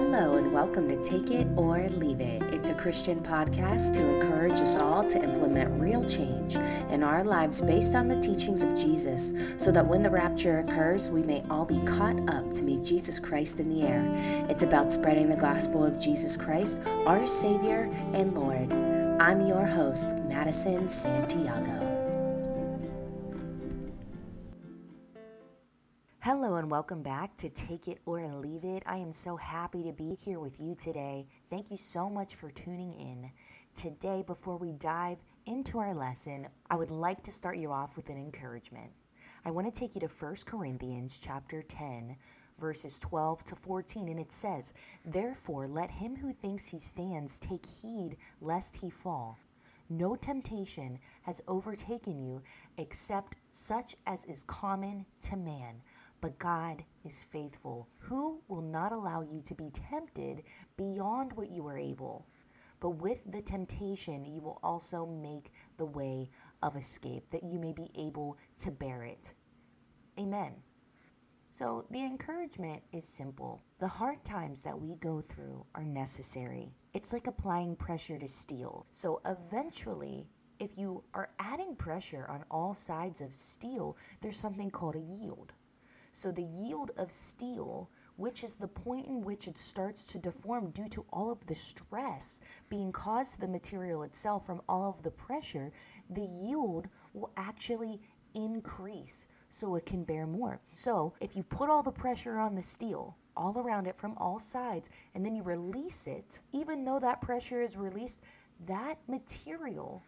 Hello, and welcome to Take It or Leave It. It's a Christian podcast to encourage us all to implement real change in our lives based on the teachings of Jesus, so that when the rapture occurs, we may all be caught up to meet Jesus Christ in the air. It's about spreading the gospel of Jesus Christ, our Savior and Lord. I'm your host, Maddison Santiago. Welcome back to Take It or Leave It. I am so happy to be here with you today. Thank you so much for tuning in. Today, before we dive into our lesson, I would like to start you off with an encouragement. I want to take you to 1 Corinthians chapter 10, verses 12 to 14, and it says, Therefore, let him who thinks he stands take heed lest he fall. No temptation has overtaken you except such as is common to man. But God is faithful, who will not allow you to be tempted beyond what you are able. But with the temptation, you will also make the way of escape, that you may be able to bear it. Amen. So, the encouragement is simple. The hard times that we go through are necessary. It's like applying pressure to steel. So, eventually, if you are adding pressure on all sides of steel, there's something called a yield. So the yield of steel, which is the point in which it starts to deform due to all of the stress being caused to the material itself from all of the pressure, the yield will actually increase so it can bear more. So if you put all the pressure on the steel, all around it from all sides, and then you release it, even though that pressure is released, that material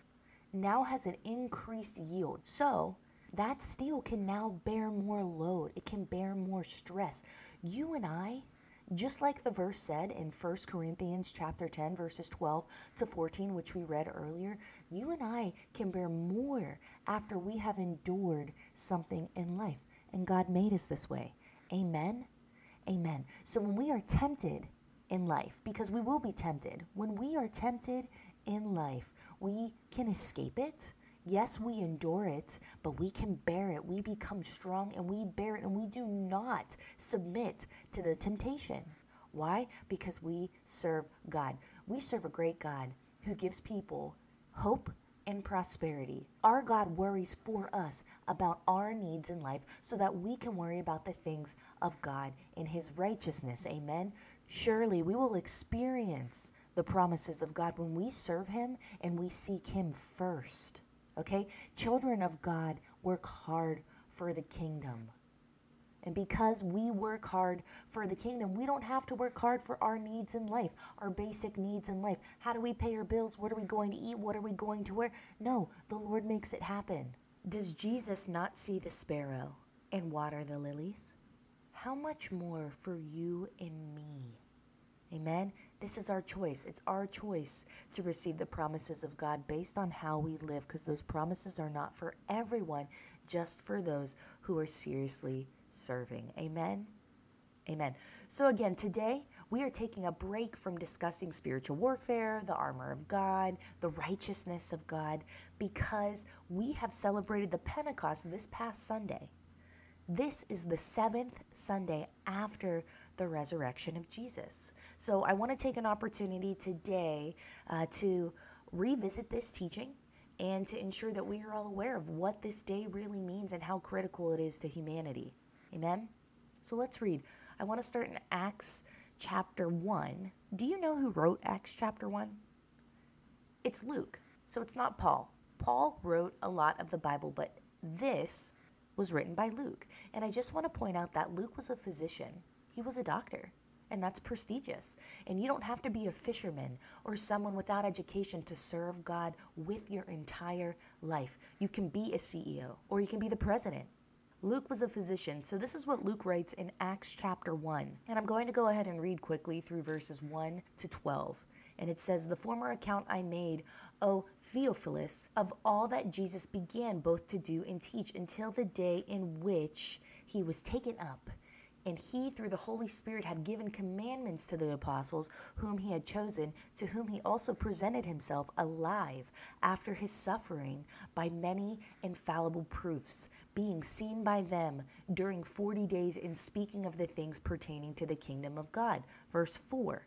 now has an increased yield. So that steel can now bear more load, it can bear more stress. You and I, just like the verse said in 1 Corinthians chapter 10 verses 12 to 14 which we read earlier, you and I can bear more after we have endured something in life. And God made us this way. Amen. Amen. So when we are tempted in life, because we will be tempted, when we are tempted in life, we can escape it Yes, we endure it, but we can bear it. We become strong and we bear it, and we do not submit to the temptation. Why? Because we serve God. We serve a great God who gives people hope and prosperity. Our God worries for us about our needs in life so that we can worry about the things of God in His righteousness. Amen. Surely we will experience the promises of God when we serve Him and we seek Him first. Okay? Children of God work hard for the kingdom. And because we work hard for the kingdom, we don't have to work hard for our needs in life, our basic needs in life. How do we pay our bills? What are we going to eat? What are we going to wear? No, the Lord makes it happen. Does Jesus not see the sparrow and water the lilies? How much more for you and me? Amen. This is our choice. It's our choice to receive the promises of God based on how we live, because those promises are not for everyone, just for those who are seriously serving. Amen. Amen. So, again, today we are taking a break from discussing spiritual warfare, the armor of God, the righteousness of God, because we have celebrated the Pentecost this past Sunday. This is the seventh Sunday after the resurrection of Jesus. So I want to take an opportunity today uh, to revisit this teaching and to ensure that we are all aware of what this day really means and how critical it is to humanity. Amen? So let's read. I want to start in Acts chapter 1. Do you know who wrote Acts chapter 1? It's Luke. So it's not Paul. Paul wrote a lot of the Bible, but this was written by Luke. And I just want to point out that Luke was a physician. He was a doctor, and that's prestigious. And you don't have to be a fisherman or someone without education to serve God with your entire life. You can be a CEO or you can be the president. Luke was a physician, so this is what Luke writes in Acts chapter 1. And I'm going to go ahead and read quickly through verses 1 to 12. And it says, The former account I made, O Theophilus, of all that Jesus began both to do and teach until the day in which he was taken up And he, through the Holy Spirit, had given commandments to the apostles whom he had chosen, to whom he also presented himself alive after his suffering by many infallible proofs, being seen by them during 40 days in speaking of the things pertaining to the kingdom of God. Verse 4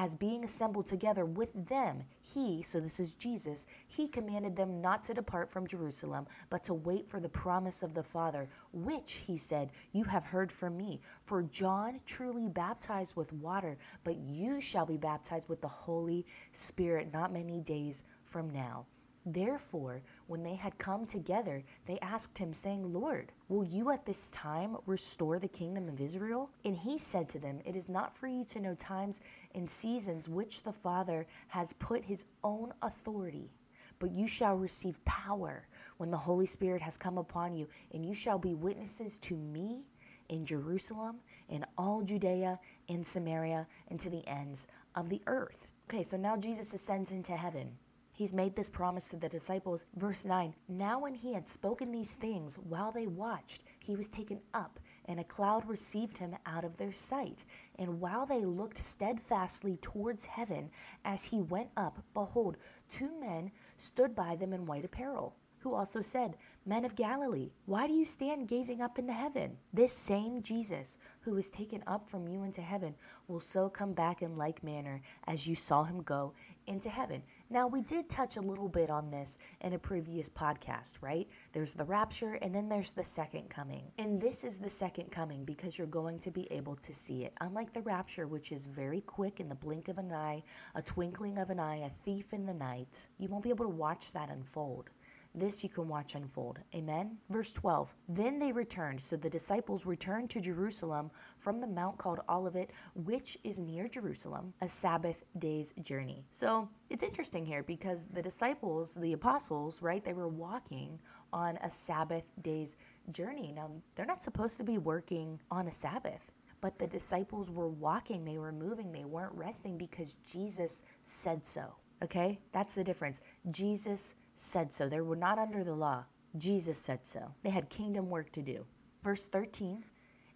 as being assembled together with them, he, so this is Jesus, he commanded them not to depart from Jerusalem, but to wait for the promise of the Father, which, he said, you have heard from me. For John truly baptized with water, but you shall be baptized with the Holy Spirit not many days from now. Therefore, when they had come together, they asked him, saying, Lord, will you at this time restore the kingdom of Israel? And he said to them, It is not for you to know times and seasons which the Father has put his own authority, but you shall receive power when the Holy Spirit has come upon you, and you shall be witnesses to me in Jerusalem, in all Judea, in Samaria, and to the ends of the earth. Okay, so now Jesus ascends into heaven. He's made this promise to the disciples. Verse 9 Now, when he had spoken these things while they watched, he was taken up, and a cloud received him out of their sight. And while they looked steadfastly towards heaven as he went up, behold, two men stood by them in white apparel who also said, Men of Galilee, why do you stand gazing up into heaven? This same Jesus, who was taken up from you into heaven, will so come back in like manner as you saw him go into heaven. Now, we did touch a little bit on this in a previous podcast, right? There's the rapture, and then there's the second coming. And this is the second coming because you're going to be able to see it. Unlike the rapture, which is very quick in the blink of an eye, a twinkling of an eye, a thief in the night, you won't be able to watch that unfold. This you can watch unfold. Amen. Verse 12 Then they returned. So the disciples returned to Jerusalem from the mount called Olivet, which is near Jerusalem, a Sabbath day's journey. So it's interesting here because the disciples, the apostles, right, they were walking on a Sabbath day's journey. Now, they're not supposed to be working on a Sabbath. But the disciples were walking, they were moving, they weren't resting because Jesus said so. Okay? That's the difference. Jesus said so. They were not under the law. Jesus said so. They had kingdom work to do. Verse 13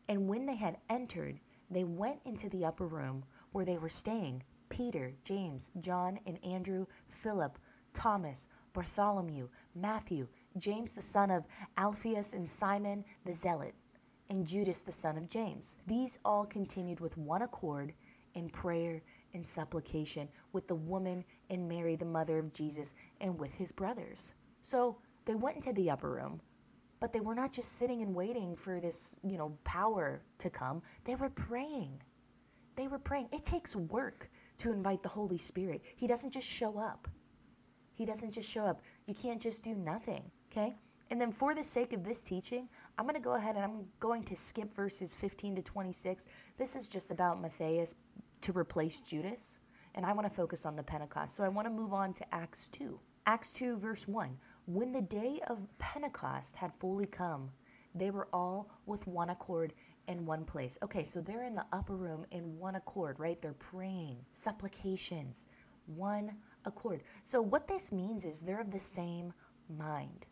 And when they had entered, they went into the upper room where they were staying Peter, James, John, and Andrew, Philip, Thomas, Bartholomew, Matthew, James the son of Alphaeus, and Simon the Zealot, and Judas the son of James. These all continued with one accord in prayer and supplication with the woman and Mary, the mother of Jesus, and with his brothers. So they went into the upper room, but they were not just sitting and waiting for this, you know, power to come. They were praying. They were praying. It takes work to invite the Holy Spirit. He doesn't just show up. He doesn't just show up. You can't just do nothing, okay? And then, for the sake of this teaching, I'm going to go ahead and I'm going to skip verses 15 to 26. This is just about Matthias to replace Judas, and I want to focus on the Pentecost. So I want to move on to Acts 2. Acts 2, verse 1. When the day of Pentecost had fully come, they were all with one accord in one place. Okay, so they're in the upper room in one accord, right? They're praying, supplications, one accord. So what this means is they're of the same mind.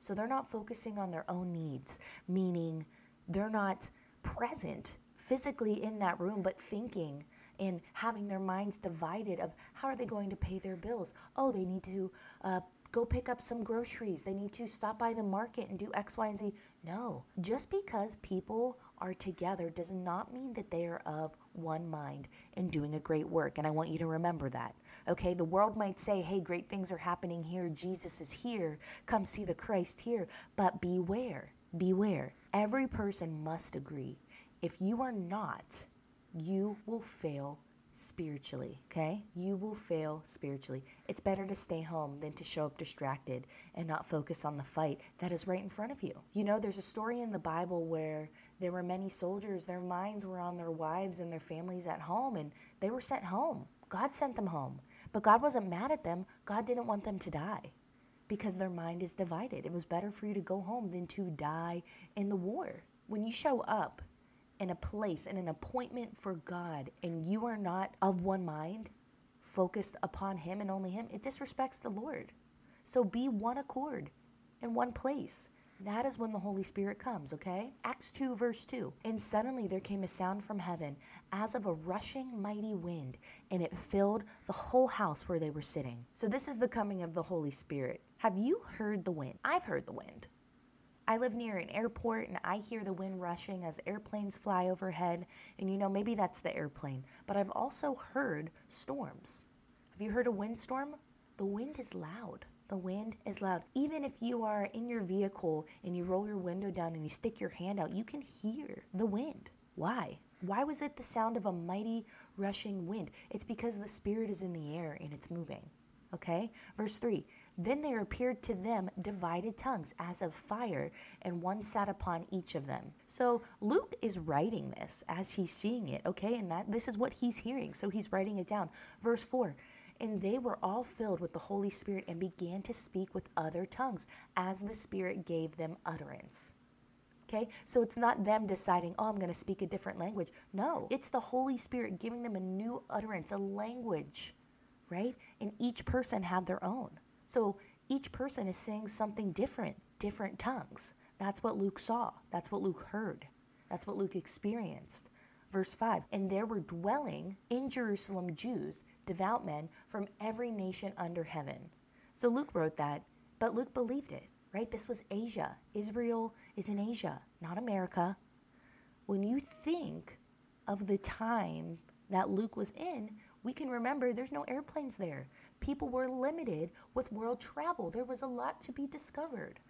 So they're not focusing on their own needs, meaning they're not present physically in that room, but thinking and having their minds divided of how are they going to pay their bills? Oh, they need to uh, go pick up some groceries. They need to stop by the market and do X, Y, and Z. No, just because people are together does not mean that they are of one mind and doing a great work. And I want you to remember that. Okay, the world might say, hey, great things are happening here. Jesus is here. Come see the Christ here. But beware, beware. Every person must agree if you are not, you will fail spiritually, okay? You will fail spiritually. It's better to stay home than to show up distracted and not focus on the fight that is right in front of you. You know, there's a story in the Bible where there were many soldiers, their minds were on their wives and their families at home, and they were sent home. God sent them home. But God wasn't mad at them, God didn't want them to die because their mind is divided. It was better for you to go home than to die in the war. When you show up in a place and an appointment for God and you are not of one mind, focused upon Him and only Him, it disrespects the Lord. So be one accord in one place. That is when the Holy Spirit comes, okay? Acts 2, verse 2. And suddenly there came a sound from heaven as of a rushing mighty wind, and it filled the whole house where they were sitting. So, this is the coming of the Holy Spirit. Have you heard the wind? I've heard the wind. I live near an airport and I hear the wind rushing as airplanes fly overhead. And you know, maybe that's the airplane. But I've also heard storms. Have you heard a windstorm? The wind is loud. The wind is loud. Even if you are in your vehicle and you roll your window down and you stick your hand out, you can hear the wind. Why? Why was it the sound of a mighty rushing wind? It's because the Spirit is in the air and it's moving. Okay? Verse 3 Then there appeared to them divided tongues as of fire, and one sat upon each of them. So Luke is writing this as he's seeing it, okay? And that this is what he's hearing. So he's writing it down. Verse 4 and they were all filled with the Holy Spirit and began to speak with other tongues as the Spirit gave them utterance. Okay, so it's not them deciding, oh, I'm going to speak a different language. No, it's the Holy Spirit giving them a new utterance, a language, right? And each person had their own. So each person is saying something different, different tongues. That's what Luke saw. That's what Luke heard. That's what Luke experienced. Verse 5 And there were dwelling in Jerusalem Jews, devout men from every nation under heaven. So Luke wrote that, but Luke believed it, right? This was Asia. Israel is in Asia, not America. When you think of the time that Luke was in, we can remember there's no airplanes there. People were limited with world travel. There was a lot to be discovered.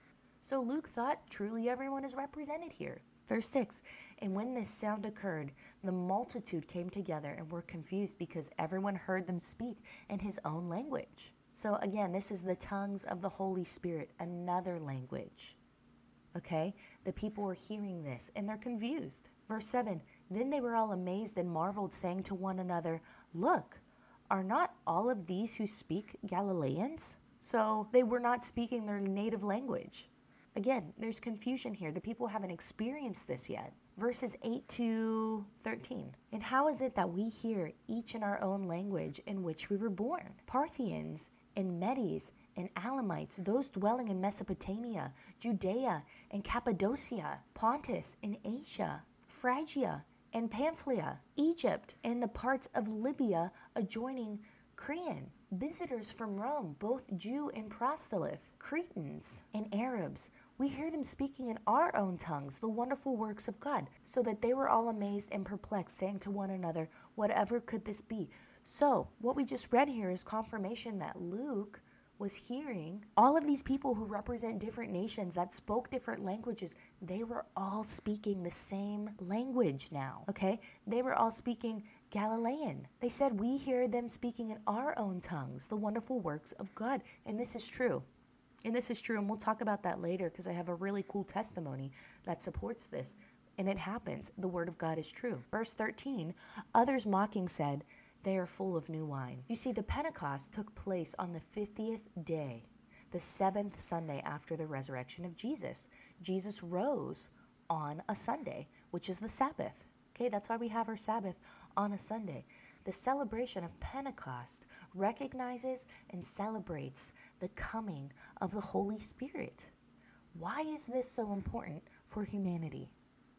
So Luke thought truly everyone is represented here. Verse 6 And when this sound occurred, the multitude came together and were confused because everyone heard them speak in his own language. So, again, this is the tongues of the Holy Spirit, another language. Okay? The people were hearing this and they're confused. Verse 7 Then they were all amazed and marveled, saying to one another, Look, are not all of these who speak Galileans? So they were not speaking their native language. Again, there's confusion here. The people haven't experienced this yet. Verses 8 to 13. And how is it that we hear each in our own language in which we were born? Parthians and Medes and Elamites, those dwelling in Mesopotamia, Judea and Cappadocia, Pontus and Asia, Phrygia and Pamphylia, Egypt and the parts of Libya adjoining Cyrene, visitors from Rome, both Jew and proselyte, Cretans and Arabs, we hear them speaking in our own tongues the wonderful works of God, so that they were all amazed and perplexed, saying to one another, Whatever could this be? So, what we just read here is confirmation that Luke was hearing all of these people who represent different nations that spoke different languages, they were all speaking the same language now, okay? They were all speaking Galilean. They said, We hear them speaking in our own tongues, the wonderful works of God. And this is true. And this is true, and we'll talk about that later because I have a really cool testimony that supports this. And it happens. The word of God is true. Verse 13 Others mocking said, They are full of new wine. You see, the Pentecost took place on the 50th day, the seventh Sunday after the resurrection of Jesus. Jesus rose on a Sunday, which is the Sabbath. Okay, that's why we have our Sabbath on a Sunday. The celebration of Pentecost recognizes and celebrates the coming of the Holy Spirit. Why is this so important for humanity?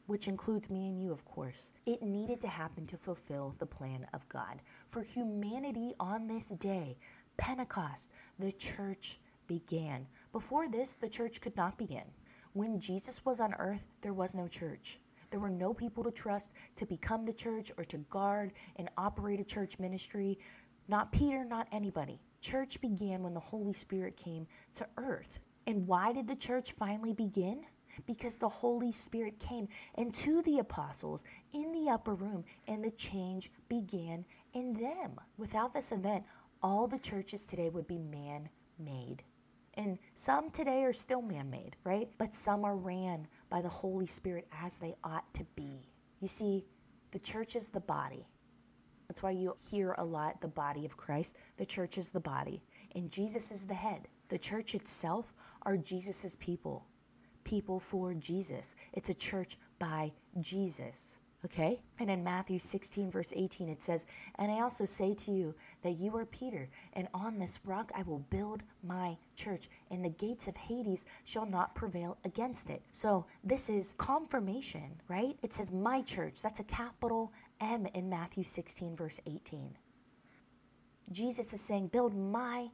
Which includes me and you, of course. It needed to happen to fulfill the plan of God. For humanity on this day, Pentecost, the church began. Before this, the church could not begin. When Jesus was on earth, there was no church. There were no people to trust to become the church or to guard and operate a church ministry. Not Peter, not anybody. Church began when the Holy Spirit came to earth. And why did the church finally begin? Because the Holy Spirit came and to the apostles in the upper room and the change began in them. Without this event, all the churches today would be man made. And some today are still man made, right? But some are ran by the Holy Spirit as they ought to be. You see, the church is the body. That's why you hear a lot the body of Christ. The church is the body, and Jesus is the head. The church itself are Jesus's people, people for Jesus. It's a church by Jesus. Okay? And in Matthew 16, verse 18, it says, And I also say to you that you are Peter, and on this rock I will build my church, and the gates of Hades shall not prevail against it. So this is confirmation, right? It says my church. That's a capital M in Matthew 16, verse 18. Jesus is saying, Build my church.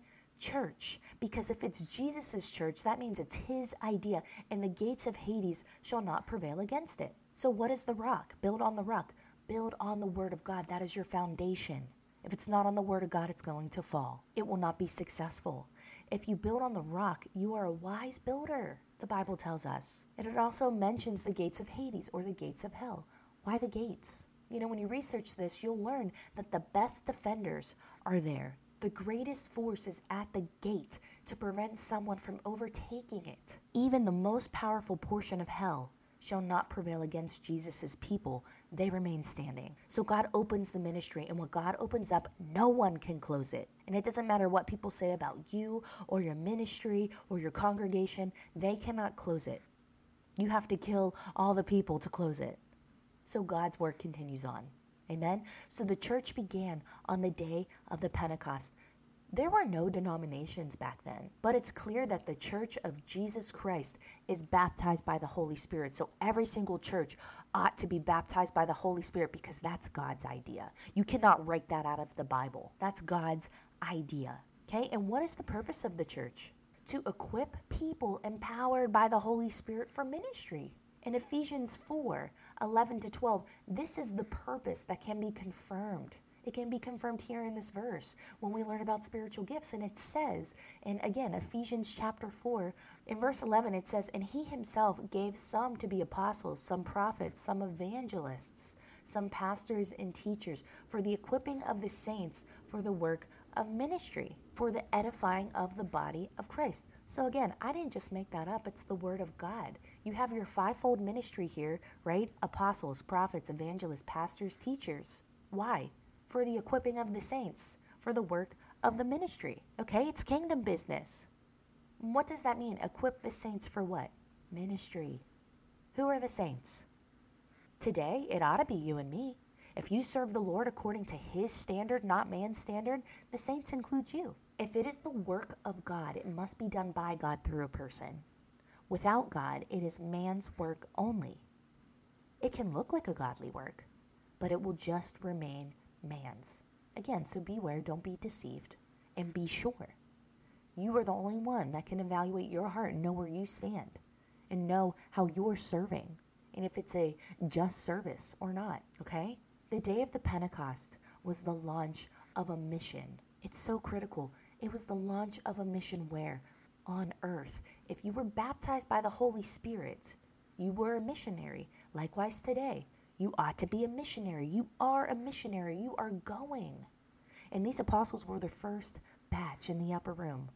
Because if it's Jesus' church, that means it's his idea, and the gates of Hades shall not prevail against it. So, what is the rock? Build on the rock. Build on the Word of God. That is your foundation. If it's not on the Word of God, it's going to fall. It will not be successful. If you build on the rock, you are a wise builder, the Bible tells us. And it also mentions the gates of Hades or the gates of hell. Why the gates? You know, when you research this, you'll learn that the best defenders are there. The greatest force is at the gate to prevent someone from overtaking it. Even the most powerful portion of hell shall not prevail against Jesus' people. They remain standing. So God opens the ministry, and what God opens up, no one can close it. And it doesn't matter what people say about you or your ministry or your congregation, they cannot close it. You have to kill all the people to close it. So God's work continues on. Amen. So the church began on the day of the Pentecost. There were no denominations back then, but it's clear that the Church of Jesus Christ is baptized by the Holy Spirit. So every single church ought to be baptized by the Holy Spirit because that's God's idea. You cannot write that out of the Bible. That's God's idea. Okay? And what is the purpose of the church? To equip people empowered by the Holy Spirit for ministry. In Ephesians 4 11 to 12, this is the purpose that can be confirmed it can be confirmed here in this verse when we learn about spiritual gifts. And it says, and again, Ephesians chapter 4, in verse 11, it says, And he himself gave some to be apostles, some prophets, some evangelists, some pastors and teachers, for the equipping of the saints for the work of ministry, for the edifying of the body of Christ. So again, I didn't just make that up, it's the word of God. You have your fivefold ministry here, right? Apostles, prophets, evangelists, pastors, teachers. Why? for the equipping of the saints, for the work of the ministry. Okay, it's kingdom business. What does that mean? Equip the saints for what? Ministry. Who are the saints? Today, it ought to be you and me. If you serve the Lord according to His standard, not man's standard, the saints include you. If it is the work of God, it must be done by God through a person. Without God, it is man's work only. It can look like a godly work, but it will just remain man's. Again, so beware, don't be deceived, and be sure. You are the only one that can evaluate your heart and know where you stand and know how you're serving and if it's a just service or not, okay? The day of the Pentecost was the launch of a mission. It's so critical. It was the launch of a mission where? On earth. If you were baptized by the Holy Spirit, you were a missionary. Likewise today, you ought to be a missionary. You are a missionary. You are going. And these apostles were the first batch in the upper room.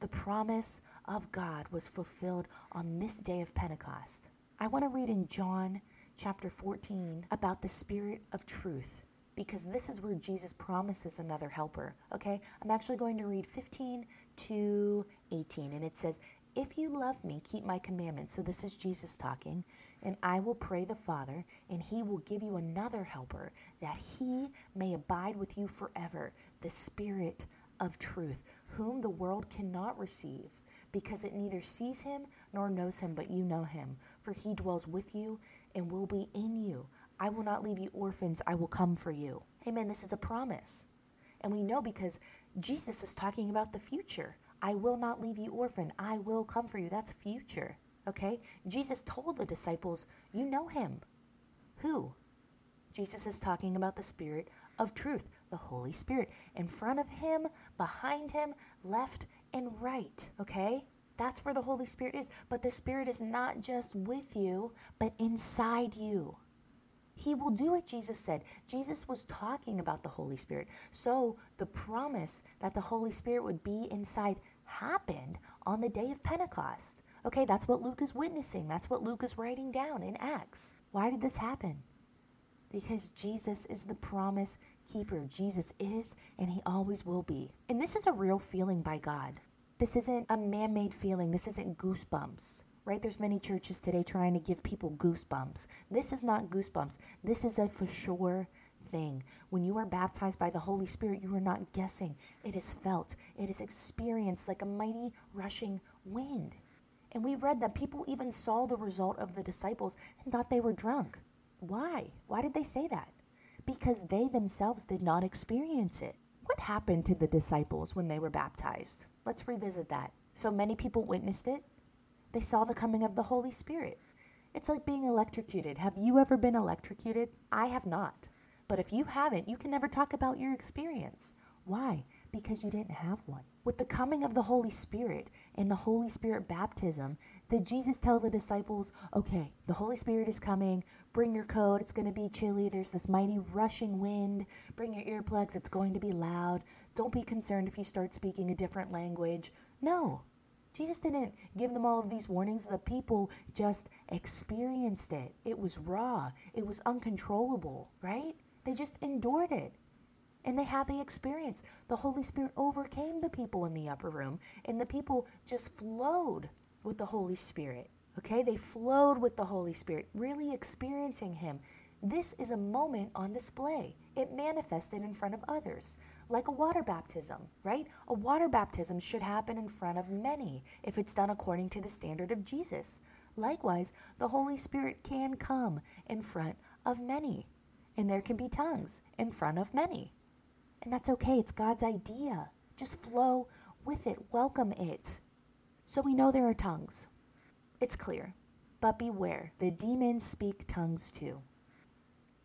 The promise of God was fulfilled on this day of Pentecost. I want to read in John chapter 14 about the Spirit of truth because this is where Jesus promises another helper. Okay? I'm actually going to read 15 to 18, and it says, If you love me, keep my commandments. So this is Jesus talking. And I will pray the Father, and he will give you another helper, that he may abide with you forever, the Spirit of truth, whom the world cannot receive, because it neither sees him nor knows him, but you know him, for he dwells with you and will be in you. I will not leave you orphans, I will come for you. Amen. This is a promise. And we know because Jesus is talking about the future. I will not leave you orphan, I will come for you. That's future. Okay? Jesus told the disciples, You know him. Who? Jesus is talking about the Spirit of truth, the Holy Spirit. In front of him, behind him, left and right. Okay? That's where the Holy Spirit is. But the Spirit is not just with you, but inside you. He will do what Jesus said. Jesus was talking about the Holy Spirit. So the promise that the Holy Spirit would be inside happened on the day of Pentecost. Okay, that's what Luke is witnessing. That's what Luke is writing down in Acts. Why did this happen? Because Jesus is the promise keeper. Jesus is, and he always will be. And this is a real feeling by God. This isn't a man made feeling. This isn't goosebumps. Right? There's many churches today trying to give people goosebumps. This is not goosebumps. This is a for sure thing. When you are baptized by the Holy Spirit, you are not guessing. It is felt. It is experienced like a mighty rushing wind. And we read that people even saw the result of the disciples and thought they were drunk. Why? Why did they say that? Because they themselves did not experience it. What happened to the disciples when they were baptized? Let's revisit that. So many people witnessed it. They saw the coming of the Holy Spirit. It's like being electrocuted. Have you ever been electrocuted? I have not. But if you haven't, you can never talk about your experience. Why? Because you didn't have one. With the coming of the Holy Spirit and the Holy Spirit baptism, did Jesus tell the disciples, okay, the Holy Spirit is coming, bring your coat, it's going to be chilly, there's this mighty rushing wind, bring your earplugs, it's going to be loud, don't be concerned if you start speaking a different language. No. Jesus didn't give them all of these warnings. The people just experienced it. It was raw, it was uncontrollable, right? They just endured it and they had the experience. The Holy Spirit overcame the people in the upper room, and the people just flowed with the Holy Spirit. Okay, they flowed with the Holy Spirit, really experiencing Him. This is a moment on display. It manifested in front of others, like a water baptism, right? A water baptism should happen in front of many if it's done according to the standard of Jesus. Likewise, the Holy Spirit can come in front of many, and there can be tongues in front of many. And that's okay, it's God's idea. Just flow with it, welcome it. So we know there are tongues. It's clear. But beware, the demons speak tongues too.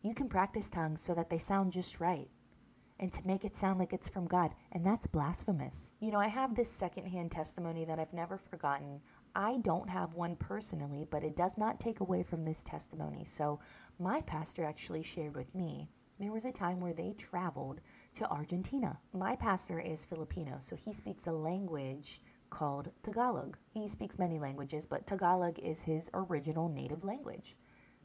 You can practice tongues so that they sound just right and to make it sound like it's from God, and that's blasphemous. You know, I have this secondhand testimony that I've never forgotten. I don't have one personally, but it does not take away from this testimony. So, my pastor actually shared with me there was a time where they traveled to Argentina. My pastor is Filipino, so he speaks a language called Tagalog. He speaks many languages, but Tagalog is his original native language.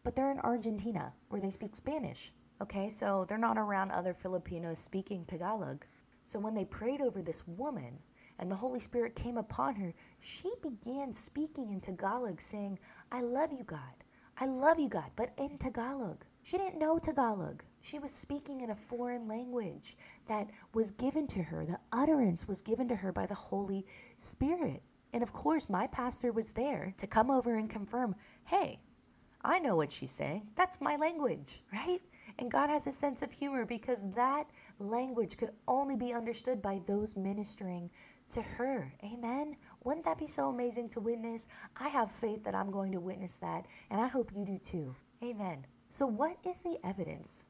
But they're in Argentina where they speak Spanish. Okay, so they're not around other Filipinos speaking Tagalog. So when they prayed over this woman and the Holy Spirit came upon her, she began speaking in Tagalog, saying, I love you, God. I love you, God, but in Tagalog. She didn't know Tagalog. She was speaking in a foreign language that was given to her. The utterance was given to her by the Holy Spirit. And of course, my pastor was there to come over and confirm hey, I know what she's saying. That's my language, right? And God has a sense of humor because that language could only be understood by those ministering to her. Amen. Wouldn't that be so amazing to witness? I have faith that I'm going to witness that, and I hope you do too. Amen. So, what is the evidence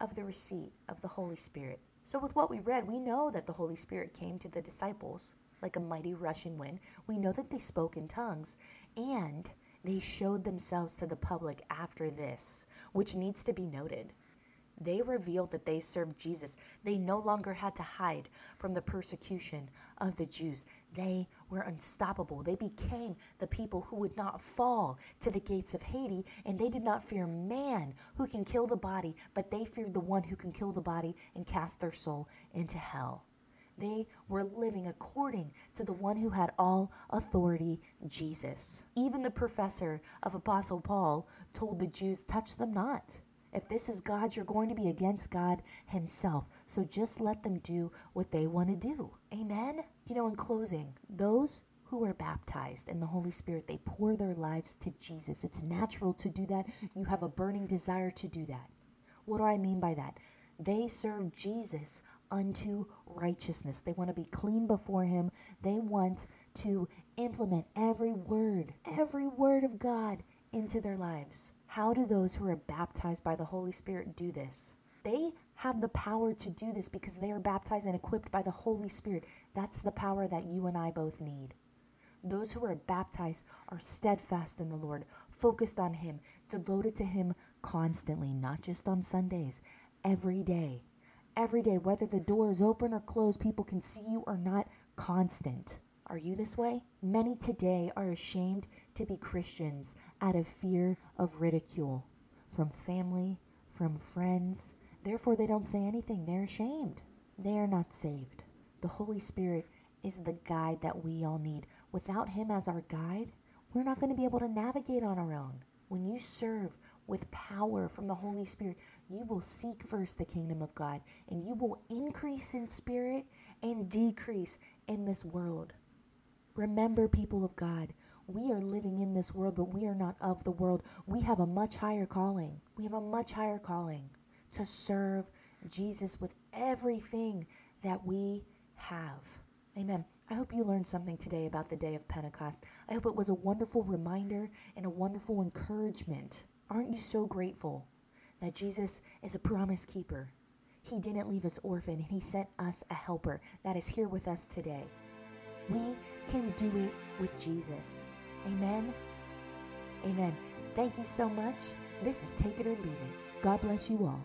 of the receipt of the Holy Spirit? So, with what we read, we know that the Holy Spirit came to the disciples like a mighty rushing wind. We know that they spoke in tongues, and they showed themselves to the public after this, which needs to be noted. They revealed that they served Jesus. They no longer had to hide from the persecution of the Jews. They were unstoppable. They became the people who would not fall to the gates of Hades, and they did not fear man who can kill the body, but they feared the one who can kill the body and cast their soul into hell. They were living according to the one who had all authority, Jesus. Even the professor of Apostle Paul told the Jews, Touch them not. If this is God, you're going to be against God Himself. So just let them do what they want to do. Amen? You know, in closing, those who are baptized in the Holy Spirit, they pour their lives to Jesus. It's natural to do that. You have a burning desire to do that. What do I mean by that? They serve Jesus unto righteousness. They want to be clean before Him. They want to implement every word, every word of God into their lives. How do those who are baptized by the Holy Spirit do this? They have the power to do this because they are baptized and equipped by the Holy Spirit. That's the power that you and I both need. Those who are baptized are steadfast in the Lord, focused on Him, devoted to Him constantly, not just on Sundays, every day. Every day, whether the door is open or closed, people can see you or not, constant. Are you this way? Many today are ashamed to be Christians out of fear of ridicule from family, from friends. Therefore, they don't say anything. They're ashamed. They are not saved. The Holy Spirit is the guide that we all need. Without Him as our guide, we're not going to be able to navigate on our own. When you serve with power from the Holy Spirit, you will seek first the kingdom of God and you will increase in spirit and decrease in this world. Remember, people of God, we are living in this world, but we are not of the world. We have a much higher calling. We have a much higher calling to serve Jesus with everything that we have. Amen. I hope you learned something today about the day of Pentecost. I hope it was a wonderful reminder and a wonderful encouragement. Aren't you so grateful that Jesus is a promise keeper? He didn't leave us orphan, He sent us a helper that is here with us today. We can do it with Jesus. Amen. Amen. Thank you so much. This is Take It or Leave It. God bless you all.